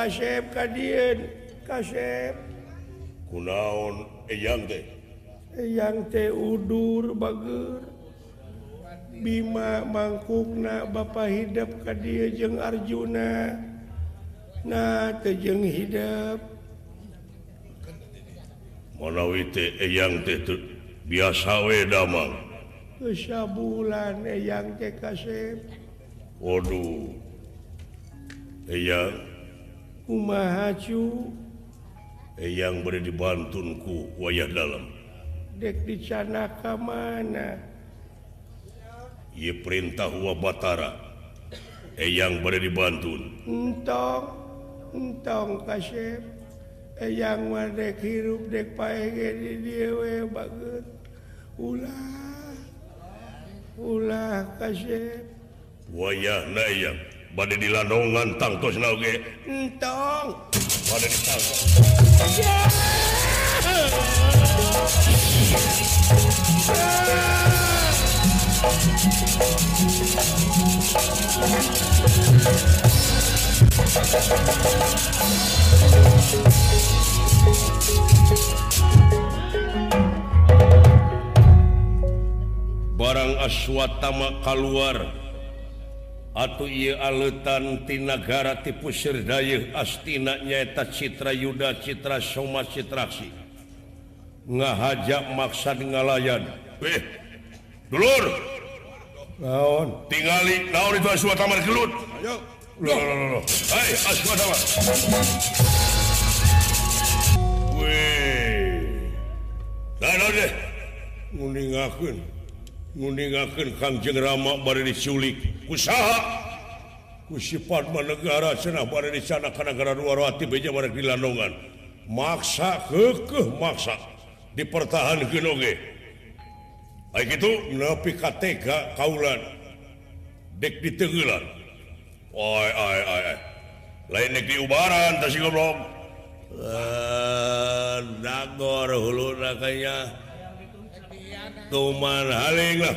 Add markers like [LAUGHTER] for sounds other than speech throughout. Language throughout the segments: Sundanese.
kasep kadien kasep kunaon eyang teh? Eyang teh udur bager. Bima mangkukna Bapak hidap kadia jeung Arjuna. Nah tejeng hidup manawi teh eyang teh biasa we damang. Bulan eyang teh kasep waduh. Eyang Umacu eh, yang ber dibantunku wayah dalam. Dek dicana dicanaka mana? Ye perintah Wa Batara. Eh, yang ber dibantun. Entong entong kasep eh, yang wadek hirup dek paege di diewe baget. Ulah ulah kasep wayah na yang bad dilandongan tangtos barang aswatama keluar atau ia aletan alutantinagara tipu Sydayu astina nyaeta Citra Yuda Citra Soma Citraksi ngahajak maksad ngalayan. Eh, dulur. Naon? Tingali naon itu aswa tamar gelut? Ayo. Loh loh loh loh. Hai aswa tamar weh. Nah naon deh? Ngundingakeun ngundingakeun Kangjeng Rama bari diculik. usaha kusipat negara senah pada di sana negara dua beja pada di landongan maksa kekeh maksa. Dipertahan genoge Ay gitu nepi KTK kaulan. Dek di tenggelan oi oi oi lain dek di ubaran tasi goblok. Eh, uh, dagor hulu rakanya tumanlahlah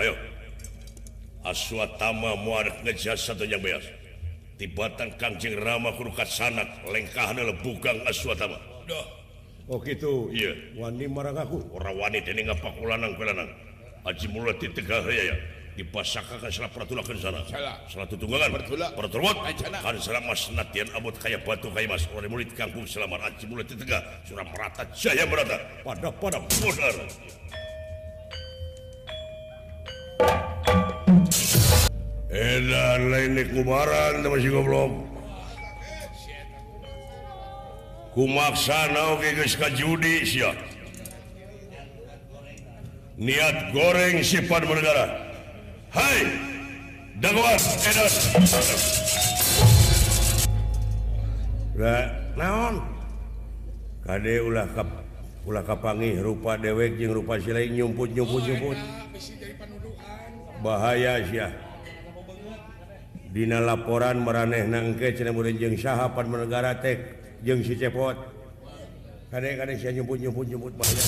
ayo aswatama satu yang beas. Di batang Kangjeng Rama hurukat sanak lengkah adalah bukan aswatama Oh gitu? Iya. Wani marang aku. Orang wani ini ngapak ulanang kulanang. Aji mulut di tegah ya ya. dipasa kayak batu kayak Mas. Kampung Selamat Aci mulai tengah merata Jaya berada pada pada modar Edan lain kubaran masih goblok. Kumaksana oke geus ka judi niat goreng sifat bernegara Hai Dangwas Edas naon Kade ulah kap ulah kapangi rupa dewek jeung rupa silai nyumput nyumput nyumput. bahaya sia Dina laporan meraneh nangke cenah murid jeung sahapan menegara tek jeung si cepot. Kade kade sia nyumput nyumput nyumput bahaya.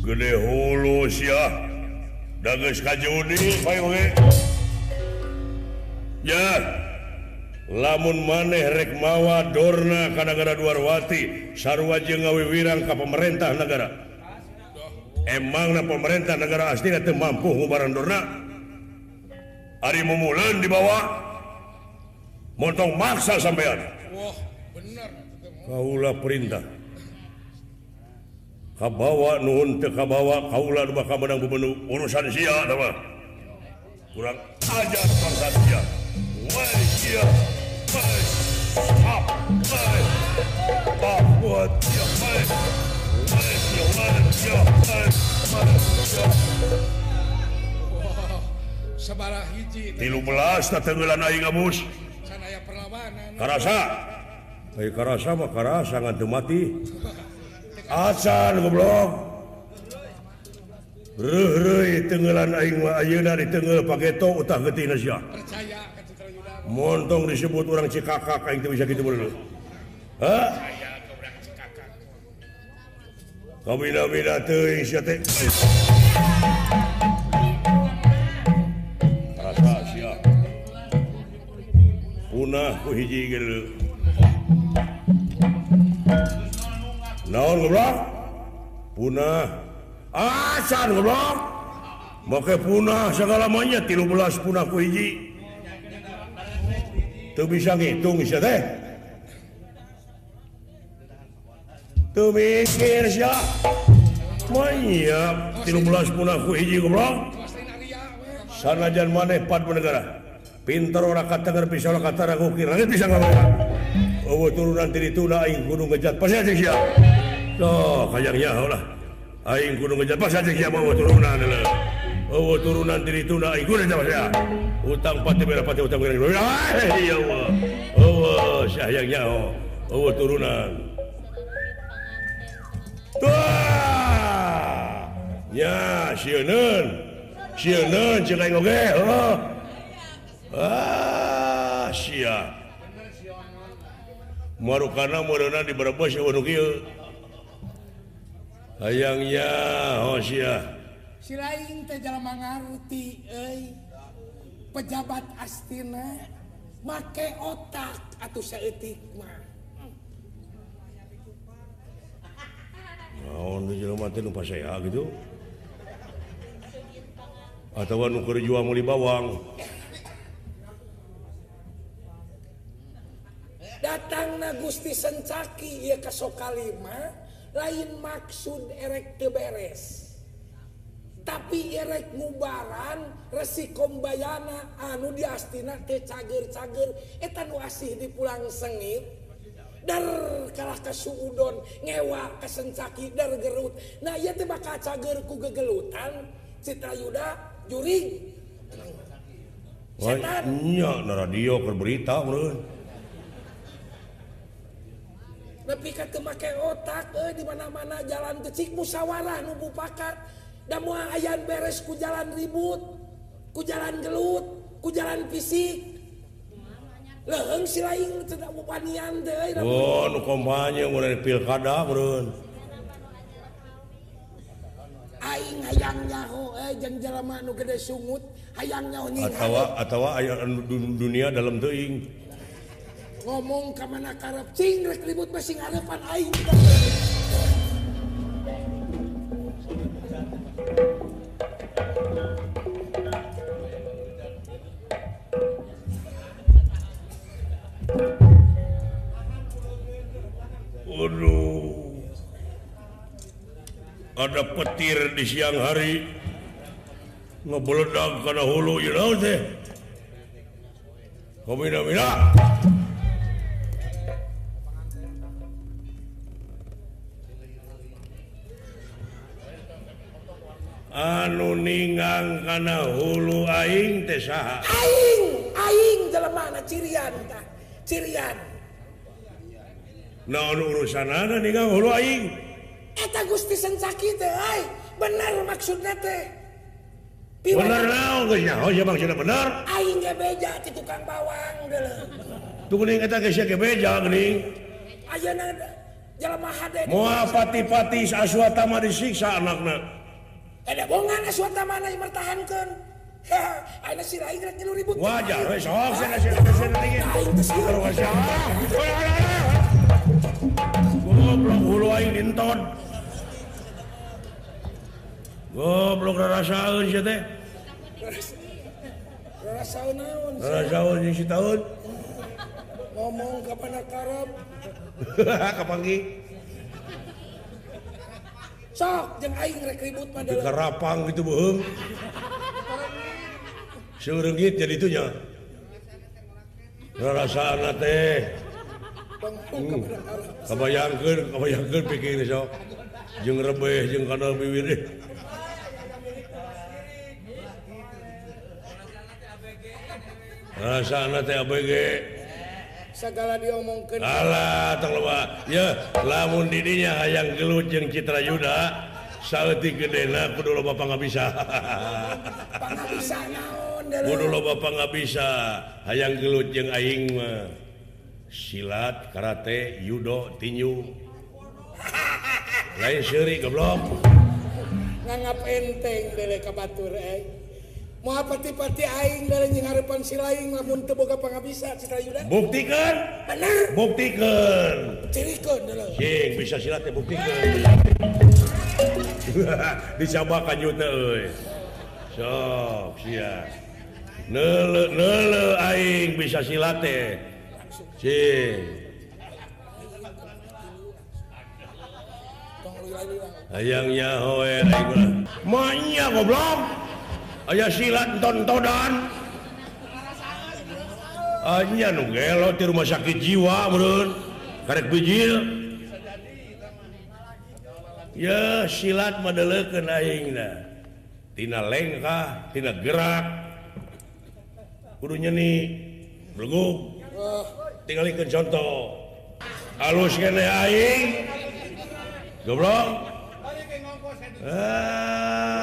gede hulu dages kajudi ya. Lamun maneh rek mawa Dorna kadang-gara duarwati sarwaje ngawi wirang ke pemerintah negara. Emanglah pemerintah negara asli itu mampu hubaran Dorna? Hari memulan di bawah. Montong maksa sampean wow, kaulah perintah. Kabawa Nuhun Tekabawa Kaula bakal menang gubernur urusan sia nama. Kurang ajar bangsa sia. Wai sia. Wai. stop Wai. Bahwa sia. Wai. Wai sia. Wai sia. Wai. Wai sia. sabaraha hiji. Tilu belas tak tenggelan aing abus. Sanaya perlawanan. Karasa. Kayak karasa mah karasa ngan teu mati. asan goblok tenggelan aing wa ayeuna di Tenggel Pageto utah geti Indonesia montong disebut orang Cikakak aing teu bisa gitu dulu Hah? Kabina-bina teuing sia teh. Rasa sia. Punah ku hiji geuleuh. punah make punah segala maunya 13 punah ku hiji teu bisa ngitung sia teh teu mikir sia Maya 13 punah ku hiji goblok sanajan maneh pad negara pinter orang kata ngerti salah kata ragu kira bisa sangat oh turunan tiri tuna aing gunung ngejat pasti siap loh kayaknya Allah aing kudu ngejar pas aja kia mau turunan lah oh turunan diri tuna aing kudu ngejar ya utang pati bela pati utang bela ya Allah oh. Sayangnya oh oh turunan tuh ya sieun sieun cek aing oge oh. Ah sia Marukana modona di Brebes ya waduh kieu ayangnya Hosyati pejabat Astina make otak atau seetikmah gitu? Atau jual mau bawang. Datang na Gusti Sencaki ia kassokalima lain maksud erek teberes tapi erek mubaran resikobayana anu di astina teh cager-cager etan wasih di pulang sengit dar kalah ke suudon ngewa kesencaki dar gerut. Nah iya teh bakal cager ku gegelutan citra yuda juring. Wah, nyo, radio berita, bro. tapi ke make otak eh, di mana-mana jalan kecil musyawarah nubu pakat dan mau ayan beres ku jalan ribut ku jalan gelut ku jalan fisik. Leheng si lain tidak bupanian deh eh, oh nu kompanya mulai pilkada bro aing hayang nyaho eh jeung jalma nu gede sungut hayang nyaho nying atau atau aya dunia dalam teuing ngomong ke mana karep cing rek ribut mah ngarepan aing Aduh. Ada petir di siang hari ngebeledak karena hulu you know, deh. Kami mina-mina. datang karena hulu Aing tesaha Aing Aing dalam mana cirian ta? cirian. Nah urusan ada nih kang? Hulu Aing. Eta gusti sencaki teh ay benar maksudnya teh. Benar naon geus nyaho oh, sia maksudna benar aing ge beja ti tukang bawang deuleu Tunggu geuning eta geus ge beja geuning ayeuna jelema hade. Moal pati-pati aswata mah disiksa anakna. ada bongan suata mana yang mempertahankan [LAUGHS] wajar goblok rasa teh. Tahun ngomong kapan akarap [LAUGHS] kapanggih sok jeung aing rek ribut mah deui. Gitu beuheung seueur jadi itunya rasa teh hmm. kabayangkeun kabayangkeun pikir sok. Jeung rebeh jeung kana biwir rasa teh abg segala diomongkan lamun didinya hayang gelut jeung Citra Yuda salahti gedena kudu lo Bapak nggak bisa kudu lo Bapak nggak bisa hayang gelut jeung aing mah. Silat karate yudo tinju. [LAUGHS] Lain seri goblok. Nganggap enteng dari kabatur eh. mau pati-pati aing dari ngarepan si lain namun teboga boga pangabisan yuda buktikan Bener. buktikan Cirikeun dulu Cing bisa silat teh buktikan [LAUGHS] Dicabakan yuta euy. Sok sia. Neule neule aing bisa silat teh. Cing. Ayangnya nyahoe aing mah. Manya goblok. aya silat tontodan hanya nugelo di rumah sakit jiwa menurut karek bijil. Ya silat madelekeun aingna tina lengkah tina gerak. Kudu nyeni belgug tinggalikeun contoh. Halus kene aing. Goblok. Ah.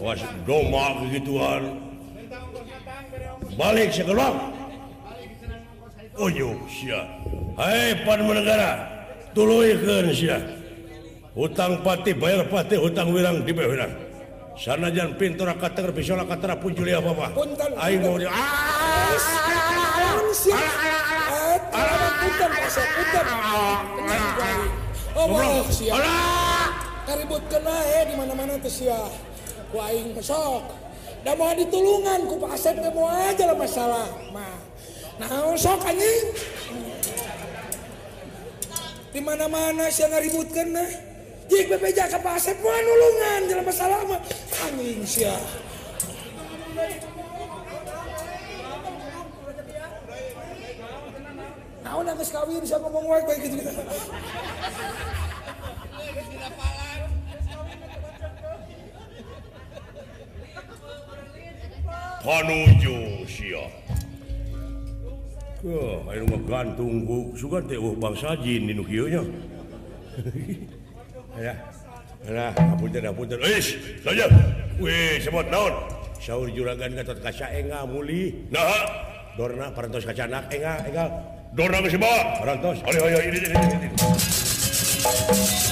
was doma begituan balik segelok ujung oh, hai pan negara tuluikeun hutang pati bayar pati hutang wirang di bawah sana jan pintu rakater bisola katara pun juli apa apa. Aing mau dia Oh, Allah, kena eh di mana-mana tuh siap. Sia aing besok udah mau ditulungan ku Pak Asep mau aja lah masalah mah. Nah sok anjing? Di mana mana sih ngaributkan nah jik bebeja ke Pak Asep nulungan dalam masalah mah. Anjing sih Nah, udah kawin bisa ngomong wae kayak gitu. menuju gantung suka uh, bangsa jin di Nukiyonya Saur juragan Gatot kaca enga muli. Nah Dorna parantos kacanak enga enga. Dorna masih bawa parantos. Ayo ayo ini ini ini, ini.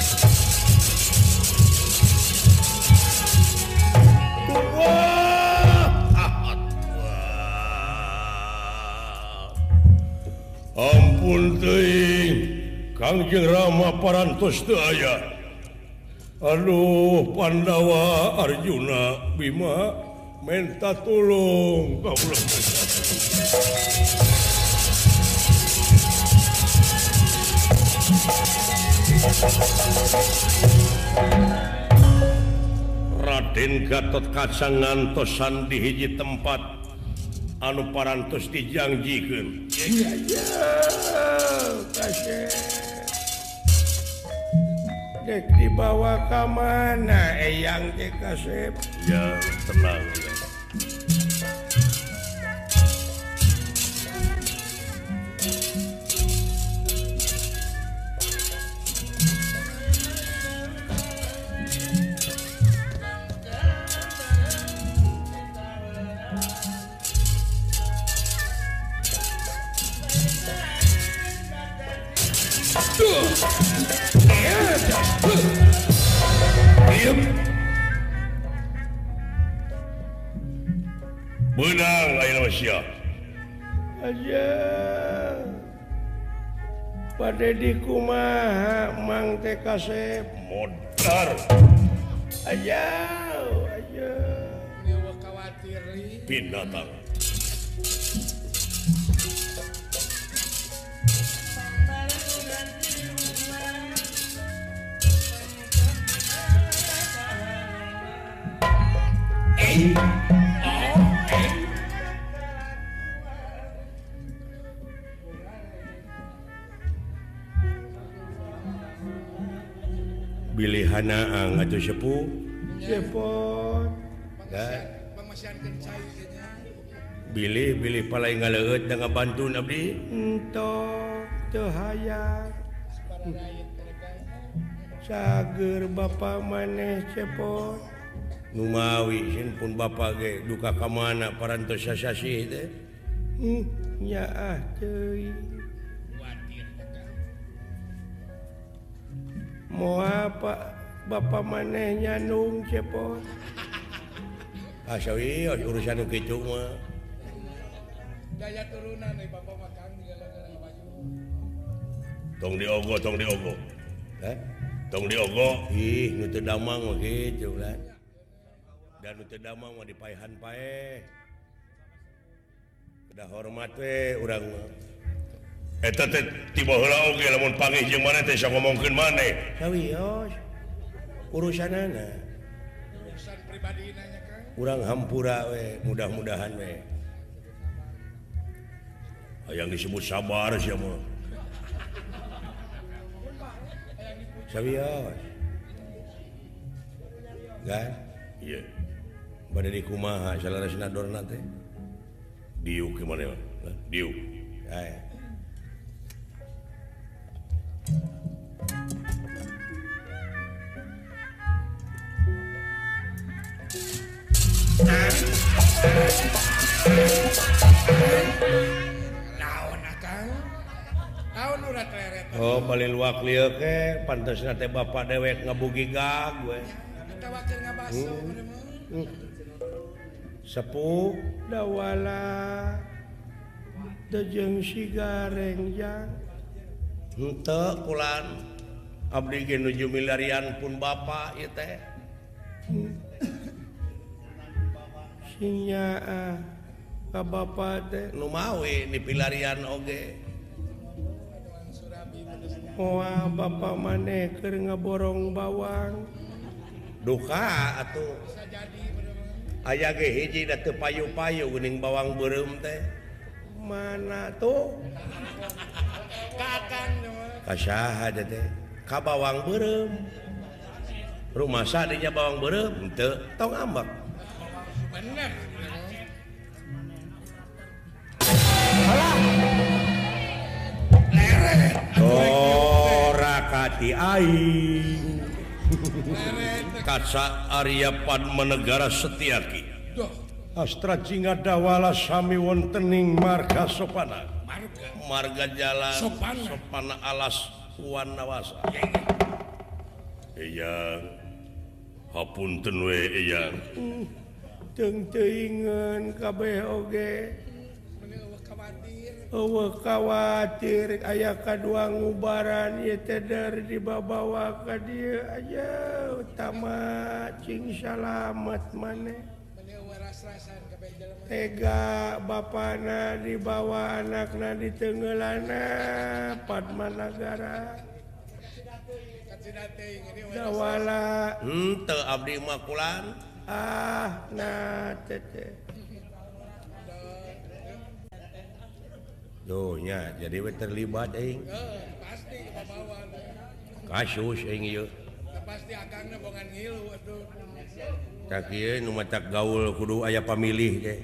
Hapunpunng Kangjeng Rama parantos aya Aduh Pandawa Arjuna Bima menta tolong Raden Gatot Kacangan ngantosan di hiji tempat anu parantos dijangjikan dek dibawa ke mana eyang Kasep? Ya tenang ya. aja. Pada dikuma Mang TKC motor. Aja aja. Khawatir binatang. Bilihanaang atau sepuh pilih-pilih pala bantu Nabi Sager ba maneh cepot Numawi sin pun ba ge duka kamana parantos sasasi de eh. hmm, ya ah, mua Pak Bapak manehnya nung cepot asal ah, urusan gitu mah daya turunan nih bapak makan tong diogo tong diogo eh? tong diogo ih nutu damang mah gitu kan dan nutu damang mah dipaihan pae. Udah hormat we urang mah. tiba heula oge lamun pagi ngomongkin maneh sawios urusanana urusan kurang hampura we mudah-mudahan we. Yang disebut sabar sih mah. Sawios. kan? Iya. Pada di kumaha salarasna dorna teh diuk gimana diuk. Ayah Oh meluak pantas Bapak dewek ngebugi ngabugi gue sepuh dawala tejeng si garengjang untuk pulan Abdi nuju milarian pun Bapak teh. Sinya Bapak teh. Numawi di pilarian Oge. Wah Bapak maneh ke ngaborong bawang. Duka atau aya hiji payu-payu kuning bawang berem teh. Mana tuh? Ka bawang berem rumah sakitnya bawang burung tong ambak bener. hati kaca Aryapan menegara setiaki. Astra Jinga Dawala Sami wontening marga sopana. Marga jalan sopana, sopana alas Wanawasa. Iya. Hapun tenwe iya. Tengteingan KBOG khawatir ayaah kedua ngubaran dari dibawa ke dia. Aja utama Cing salamet maneh tega Bana dibawa anakaknya di Tengelana Padmanagara Jawala hmm, Abdi Makulan ah nah tete tuhnya jadi terlibat eh. kasus tak gaul kudu aya pemilih deh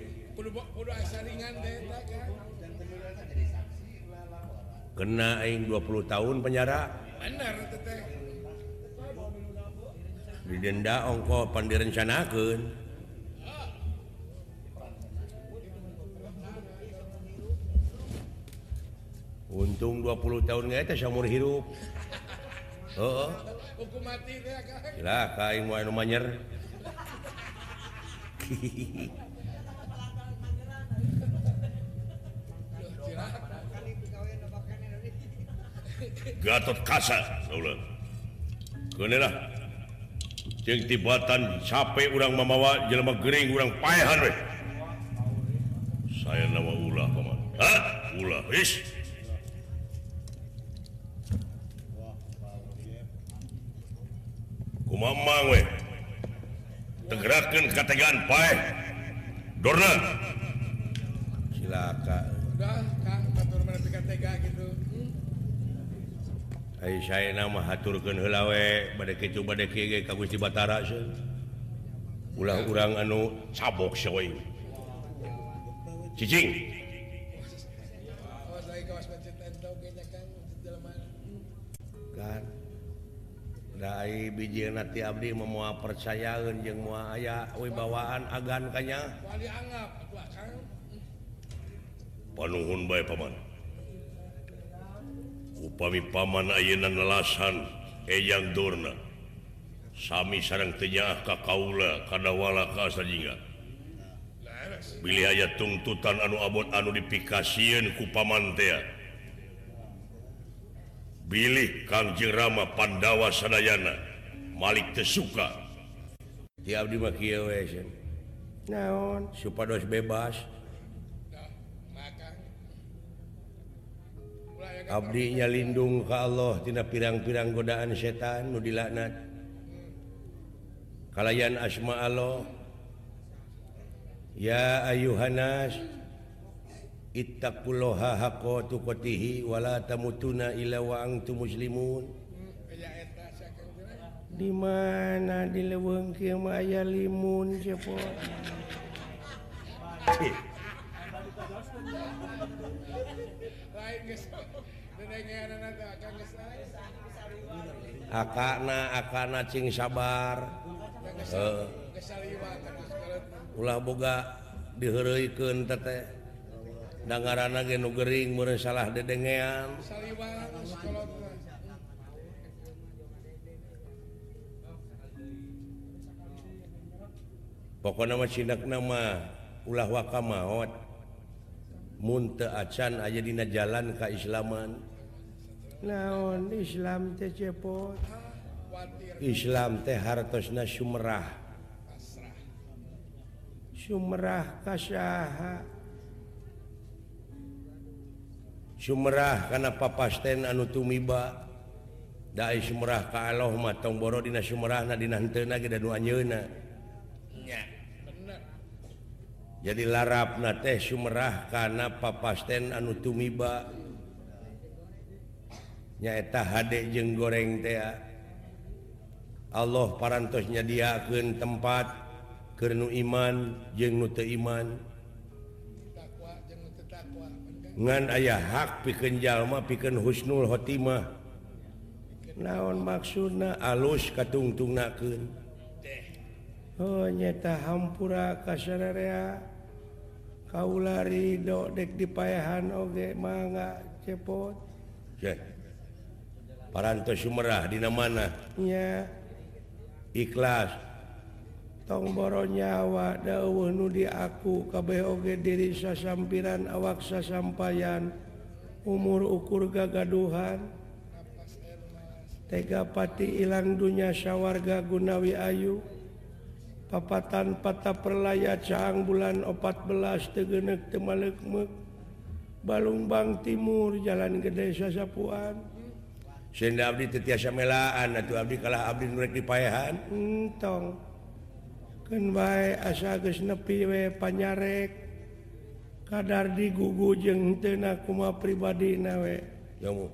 kena 20 tahun penjara. Didenda ongko pandirencanakeun. untung 20 tahun umur hirup oh. Gatot kasartibatan capek urang memawa jelma Gering urang payahan saya nama ulah paman. Ulah is tegerakan kategan Pak Dona silaka saya nama haturkan helawe. Badai kecu badai kege ka Gusti Batara sih ulang-urang anu sabok soy cicing. Kan. Dai biji nanti Abdi memuah percayaan jeung mua aya wibawaan agan kanya. Panuhun bae paman. Upami paman ayeuna nelasan eyang durna. Sami sarang teu ka kaula kadawala ka sajinga. Bilih aya tuntutan anu abot anu dipikasieun ku paman teh. Billy Kangjeng Rama Pandawa Sadayana Malik Tesuka tiap naon? Supados bebas. Abdinya lindung ke Allah tidak pirang-pirang godaan setan nu kalayan asma Allah. Ya ayuhanas. ittaqulohakotihiwala ilawaangtu muslimun. Di mana di leweng aya limun cepo akana akana cing sabar. Ulah boga dihereikan teteh. dangarana genugering murah salah dedengean. Pokok nama sinak nama ulah waka maut munte acan aja dina jalan keislaman naon Islam teh cepot. Islam teh hartosna sumerah sumerah kasaha Sumerah karena papasten anu tumiba. Da Sumerah ka Allah matang boro dina Sumerah na dinantena kita duanyena jadi larap na teh Sumerah karena papasten anu tumiba. Nyaeta hade jeng goreng teh Allah parantosnya diaken tempat kernu iman jeng nute iman. ngan ayah hak piken jalma piken Husnul Hotimah naon maksudna? Alus katungtung naken oh nyata hampura kasararea. Kaulari do dek dipayahan oge mangga cepot. Cek. parantos sumerah dina mana ya ikhlas. tongboro nyawa dawuh di aku KBOG diri sasampiran awak sasampaian. Umur ukur gagaduhan. Tegapati ilang dunya syawarga Gunawi Ayu. Papatan patah perlaya cang bulan 14 tegenek temalekmek. Balungbang Timur Jalan Gede Sasapuan. Senda Abdi tetiasa melaan atau Abdi kalah Abdi nurek dipayahan entong. hmm, baik asa nepi we panyarek kadar digugu jeng tena kuma pribadi nawe jamu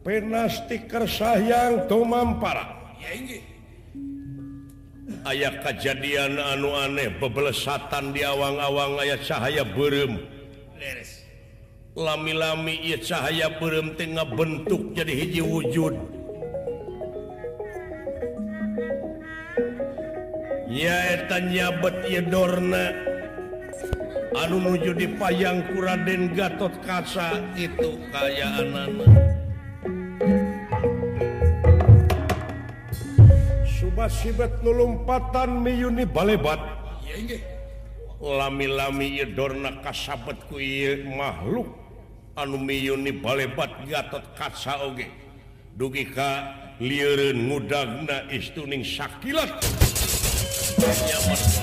pena stiker sayang tumampara ayah kejadian anu aneh bebelesatan di awang-awang ayat cahaya berem lami-lami ia cahaya berem tengah bentuk jadi hiji wujud. nyaeta nyabet Yedorna anu nuju di payang Kuraden Gatot Kasa itu kayaan anak Subas nulumpatan miuni balebat. Lami-lami Yedorna kasabet ku makhluk. Anu miyuni balebat Gatot Kasa oge. Dugi ka liurun mudagna istuning sakilat. Yeah,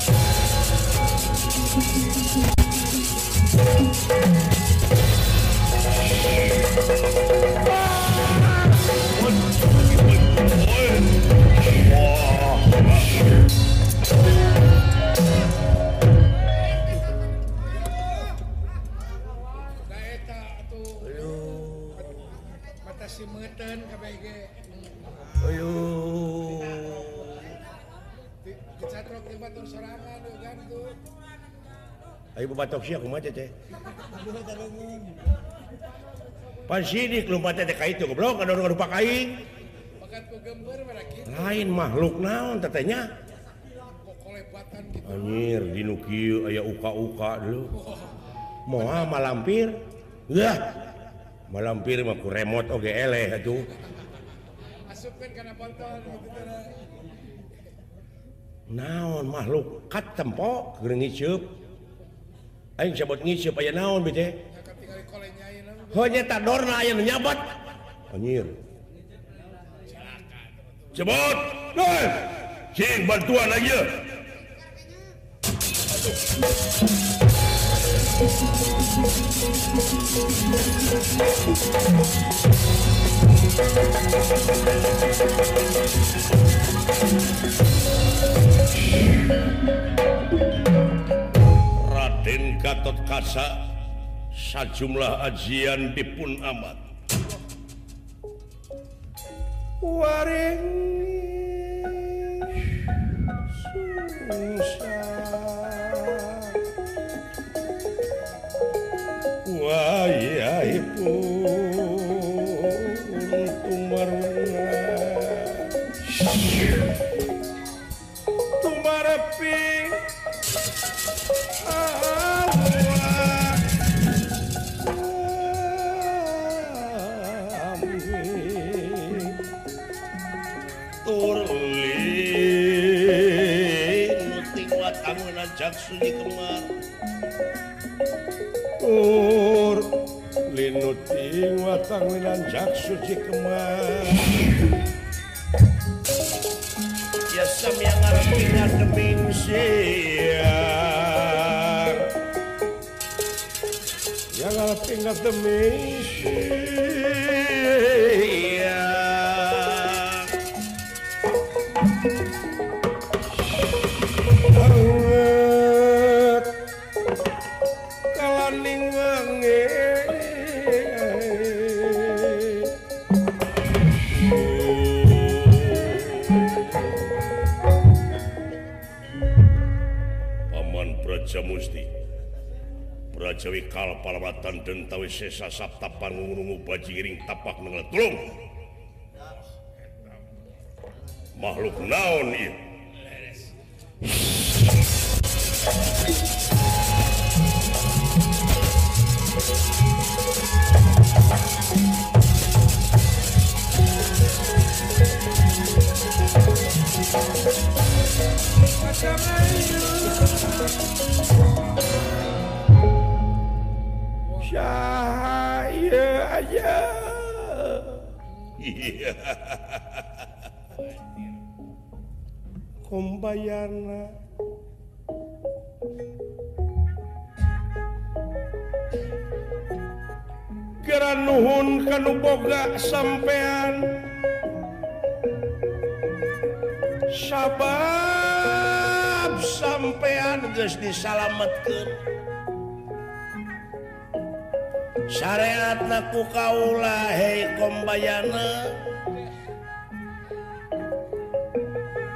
Ayo Lain makhluk naon tetenya. Anjir di aya uka-uka dulu. Moa malampir. Yah. Malampir mah ku remote oge eleh atuh. Asupkeun kana bonton Naon makhluk kat tempo geuring. sebut supaya naon nyabat anjir sebut sing bantuan aja Thank Raden Gatot Kasa sajumlah ajian dipun amat. Waring putih watang winanjak suci kemar ya sam yang artinya demi siar yang artinya demi siar Al palawatan dentawi sesa Sabta panggungu bajiring tapak mengelung makhluk naon itu Macam ayu cahaya. Aja kombayana kira nuhun kanu boga sampean. Sabab sampean geus disalametkeun. syariat naku Kaula hei kombayana.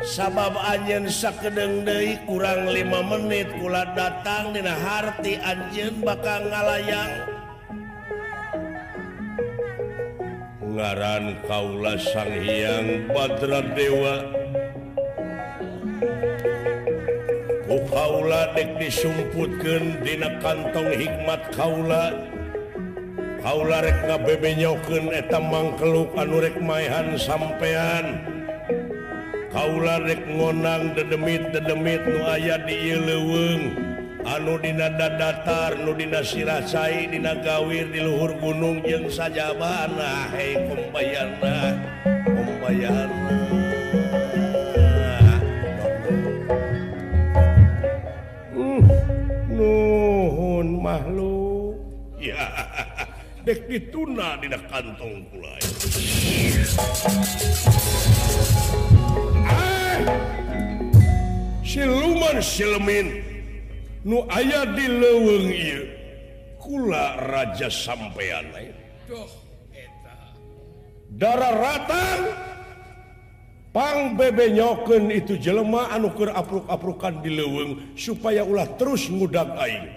Sabab Anjen sakedeng De kurang 5 menit kula datang Dina Harti Anjen bakal ngalayang. Ngaran Kaula sang Sanghiang Badra Dewa. Ku Kaula dek disumputkan Dina kantong hikmat Kaula. Aula rek nga bebe nyoken etambang keluk anurek mayhan sampean. Kaula rek ngonang dedemit dedemit nu aya di leweng anu dina datar nudina sirasai dina gawir di luhur gunung jeung sajabana ah, hei kumbayana kumbayana dek dituna di kantong pula ah! siluman silmin nu aya di leweng ieu kula raja sampean lain. Darah ratang pang bebe nyoken itu jelema anu keur apruk-aprukan di leweng supaya ulah terus ngudag aing.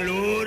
Lur